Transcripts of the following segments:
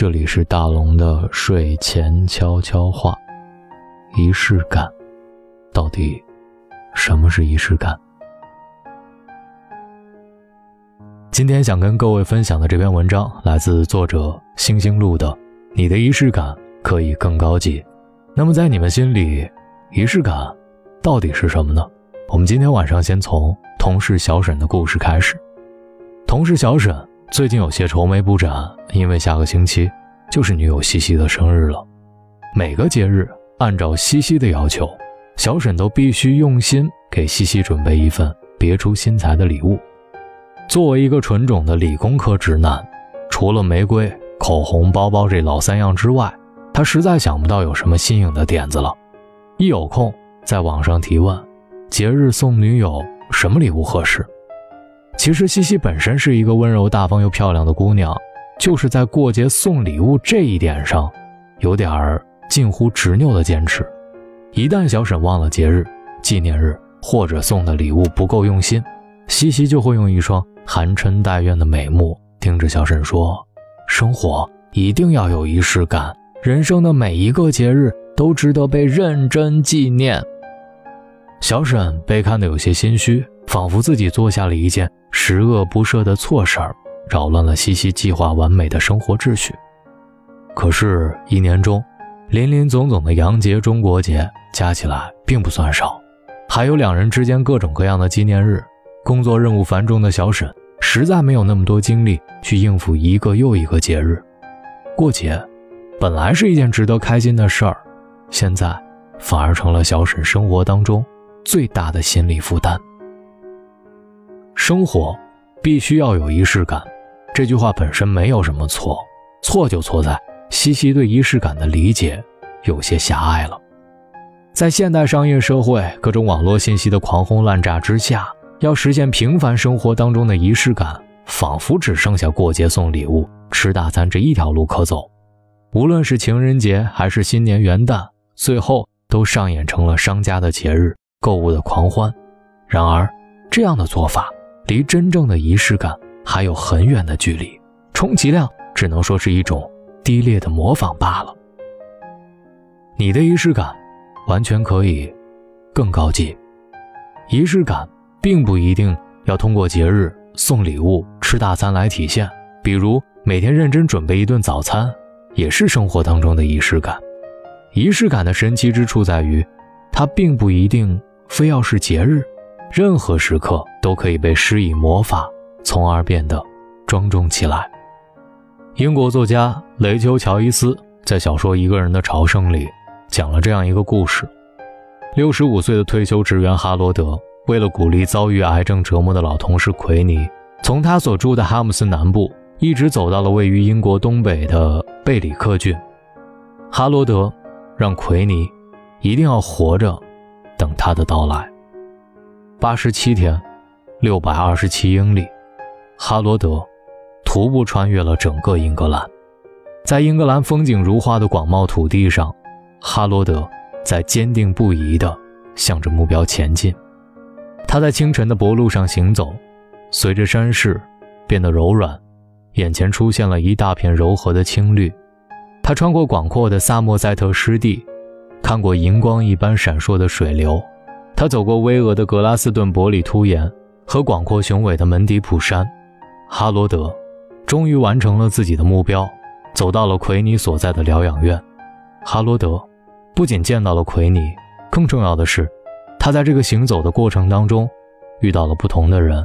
这里是大龙的睡前悄悄话。仪式感，到底什么是仪式感？今天想跟各位分享的这篇文章来自作者星星路的《你的仪式感可以更高级》。那么在你们心里，仪式感到底是什么呢？我们今天晚上先从同事小沈的故事开始。同事小沈最近有些愁眉不展，因为下个星期就是女友西西的生日了。每个节日，按照西西的要求，小沈都必须用心给西西准备一份别出心裁的礼物。作为一个纯种的理工科直男，除了玫瑰、口红、包包这老三样之外，他实在想不到有什么新颖的点子了。一有空，在网上提问：节日送女友什么礼物合适？其实西西本身是一个温柔大方又漂亮的姑娘，就是在过节送礼物这一点上，有点儿近乎执拗的坚持。一旦小沈忘了节日、纪念日，或者送的礼物不够用心，西西就会用一双。含嗔带怨的美目盯着小沈说：“生活一定要有仪式感，人生的每一个节日都值得被认真纪念。”小沈被看得有些心虚，仿佛自己做下了一件十恶不赦的错事儿，扰乱了西西计划完美的生活秩序。可是，一年中林林总总的洋节、中国节加起来并不算少，还有两人之间各种各样的纪念日。工作任务繁重的小沈。实在没有那么多精力去应付一个又一个节日，过节本来是一件值得开心的事儿，现在反而成了小沈生活当中最大的心理负担。生活必须要有仪式感，这句话本身没有什么错，错就错在西西对仪式感的理解有些狭隘了。在现代商业社会，各种网络信息的狂轰滥炸之下。要实现平凡生活当中的仪式感，仿佛只剩下过节送礼物、吃大餐这一条路可走。无论是情人节还是新年元旦，最后都上演成了商家的节日、购物的狂欢。然而，这样的做法离真正的仪式感还有很远的距离，充其量只能说是一种低劣的模仿罢了。你的仪式感完全可以更高级，仪式感。并不一定要通过节日送礼物、吃大餐来体现，比如每天认真准备一顿早餐，也是生活当中的仪式感。仪式感的神奇之处在于，它并不一定非要是节日，任何时刻都可以被施以魔法，从而变得庄重起来。英国作家雷丘·乔伊斯在小说《一个人的朝圣》里讲了这样一个故事：六十五岁的退休职员哈罗德。为了鼓励遭遇癌症折磨的老同事奎尼，从他所住的哈姆斯南部一直走到了位于英国东北的贝里克郡。哈罗德让奎尼一定要活着，等他的到来。八十七天，六百二十七英里，哈罗德徒步穿越了整个英格兰。在英格兰风景如画的广袤土地上，哈罗德在坚定不移地向着目标前进。他在清晨的薄路上行走，随着山势变得柔软，眼前出现了一大片柔和的青绿。他穿过广阔的萨默塞特湿地，看过银光一般闪烁的水流。他走过巍峨的格拉斯顿伯里突岩和广阔雄伟的门迪普山。哈罗德终于完成了自己的目标，走到了奎尼所在的疗养院。哈罗德不仅见到了奎尼，更重要的是。他在这个行走的过程当中，遇到了不同的人，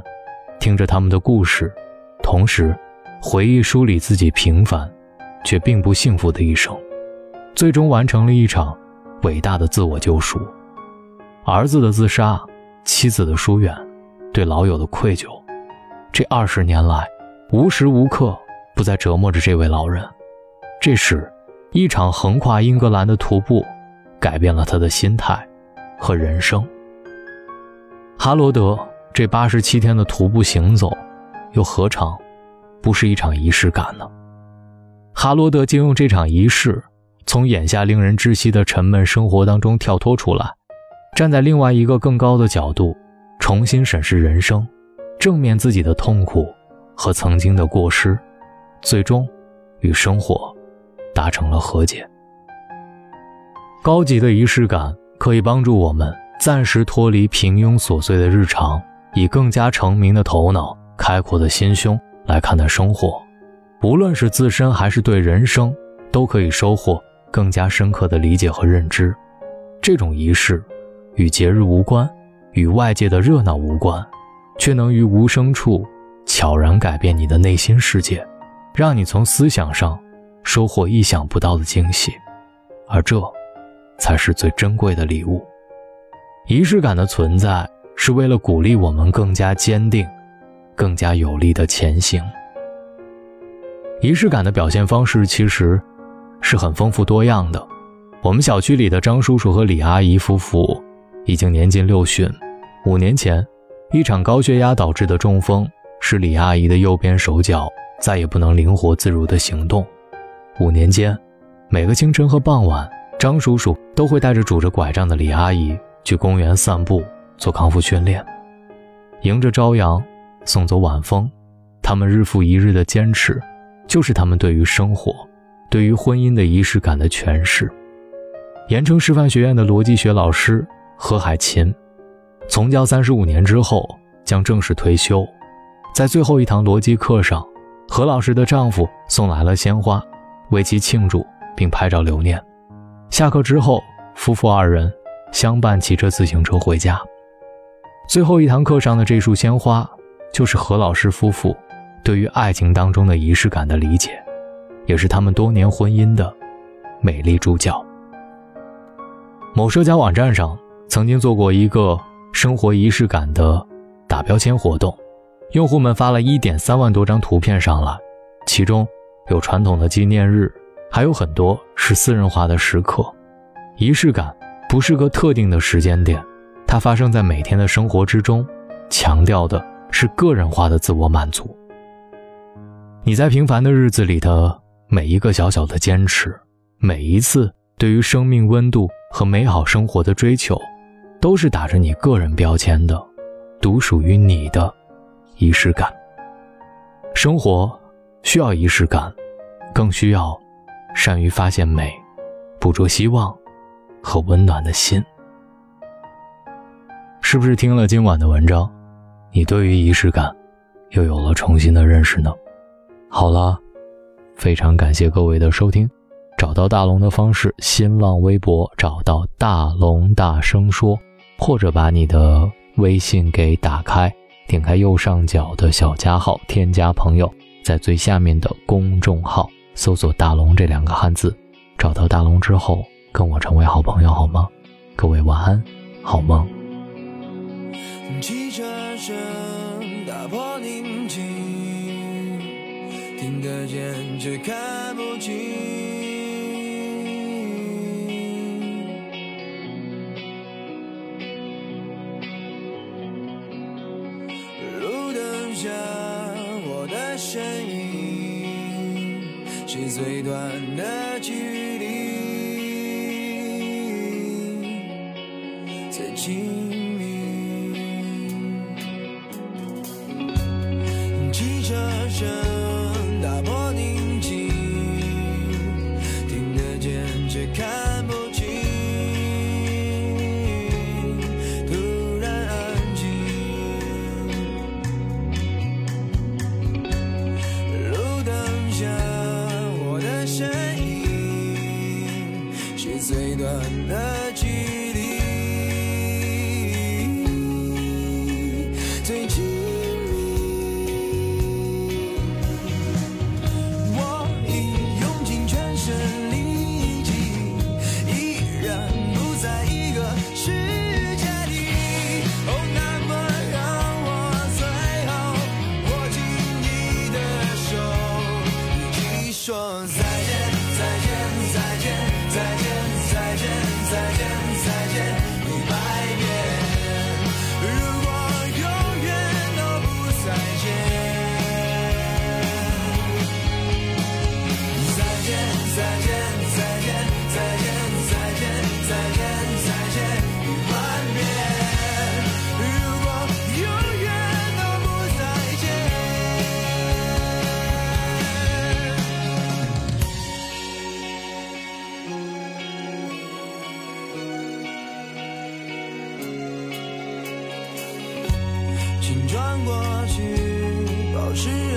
听着他们的故事，同时回忆梳理自己平凡却并不幸福的一生，最终完成了一场伟大的自我救赎。儿子的自杀，妻子的疏远，对老友的愧疚，这二十年来，无时无刻不在折磨着这位老人。这时，一场横跨英格兰的徒步，改变了他的心态。和人生，哈罗德这八十七天的徒步行走，又何尝不是一场仪式感呢？哈罗德借用这场仪式，从眼下令人窒息的沉闷生活当中跳脱出来，站在另外一个更高的角度，重新审视人生，正面自己的痛苦和曾经的过失，最终与生活达成了和解。高级的仪式感可以帮助我们暂时脱离平庸琐碎的日常，以更加澄明的头脑、开阔的心胸来看待生活。无论是自身还是对人生，都可以收获更加深刻的理解和认知。这种仪式与节日无关，与外界的热闹无关，却能于无声处悄然改变你的内心世界，让你从思想上收获意想不到的惊喜。而这，才是最珍贵的礼物。仪式感的存在，是为了鼓励我们更加坚定、更加有力的前行。仪式感的表现方式其实是很丰富多样的。我们小区里的张叔叔和李阿姨夫妇已经年近六旬。五年前，一场高血压导致的中风使李阿姨的右边手脚再也不能灵活自如地行动。五年间，每个清晨和傍晚，张叔叔都会带着拄着拐杖的李阿姨去公园散步做康复训练。迎着朝阳，送走晚风，他们日复一日的坚持。就是他们对于生活、对于婚姻的仪式感的诠释。盐城师范学院的逻辑学老师何海琴，从教三十五年之后将正式退休。在最后一堂逻辑课上，何老师的丈夫送来了鲜花，为其庆祝并拍照留念。下课之后，夫妇二人相伴骑着自行车回家。最后一堂课上的这束鲜花，就是何老师夫妇。对于爱情当中的仪式感的理解，也是他们多年婚姻的美丽注脚。某社交网站上曾经做过一个生活仪式感的打标签活动，用户们发了一点三万多张图片上来，其中有传统的纪念日，还有很多是私人化的时刻。仪式感不是个特定的时间点，它发生在每天的生活之中，强调的是个人化的自我满足。你在平凡的日子里的每一个小小的坚持，每一次对于生命温度和美好生活的追求，都是打着你个人标签的，独属于你的仪式感。生活需要仪式感，更需要善于发现美、捕捉希望和温暖的心。是不是听了今晚的文章，你对于仪式感又有了重新的认识呢？好了，非常感谢各位的收听。找到大龙的方式：新浪微博找到大龙大声说，或者把你的微信给打开，点开右上角的小加号，添加朋友，在最下面的公众号搜索“大龙”这两个汉字，找到大龙之后，跟我成为好朋友好吗？各位晚安，好梦。汽车声打破宁静。听得见，却看不清。着，我的身影是最短的距离，最近过去，保持。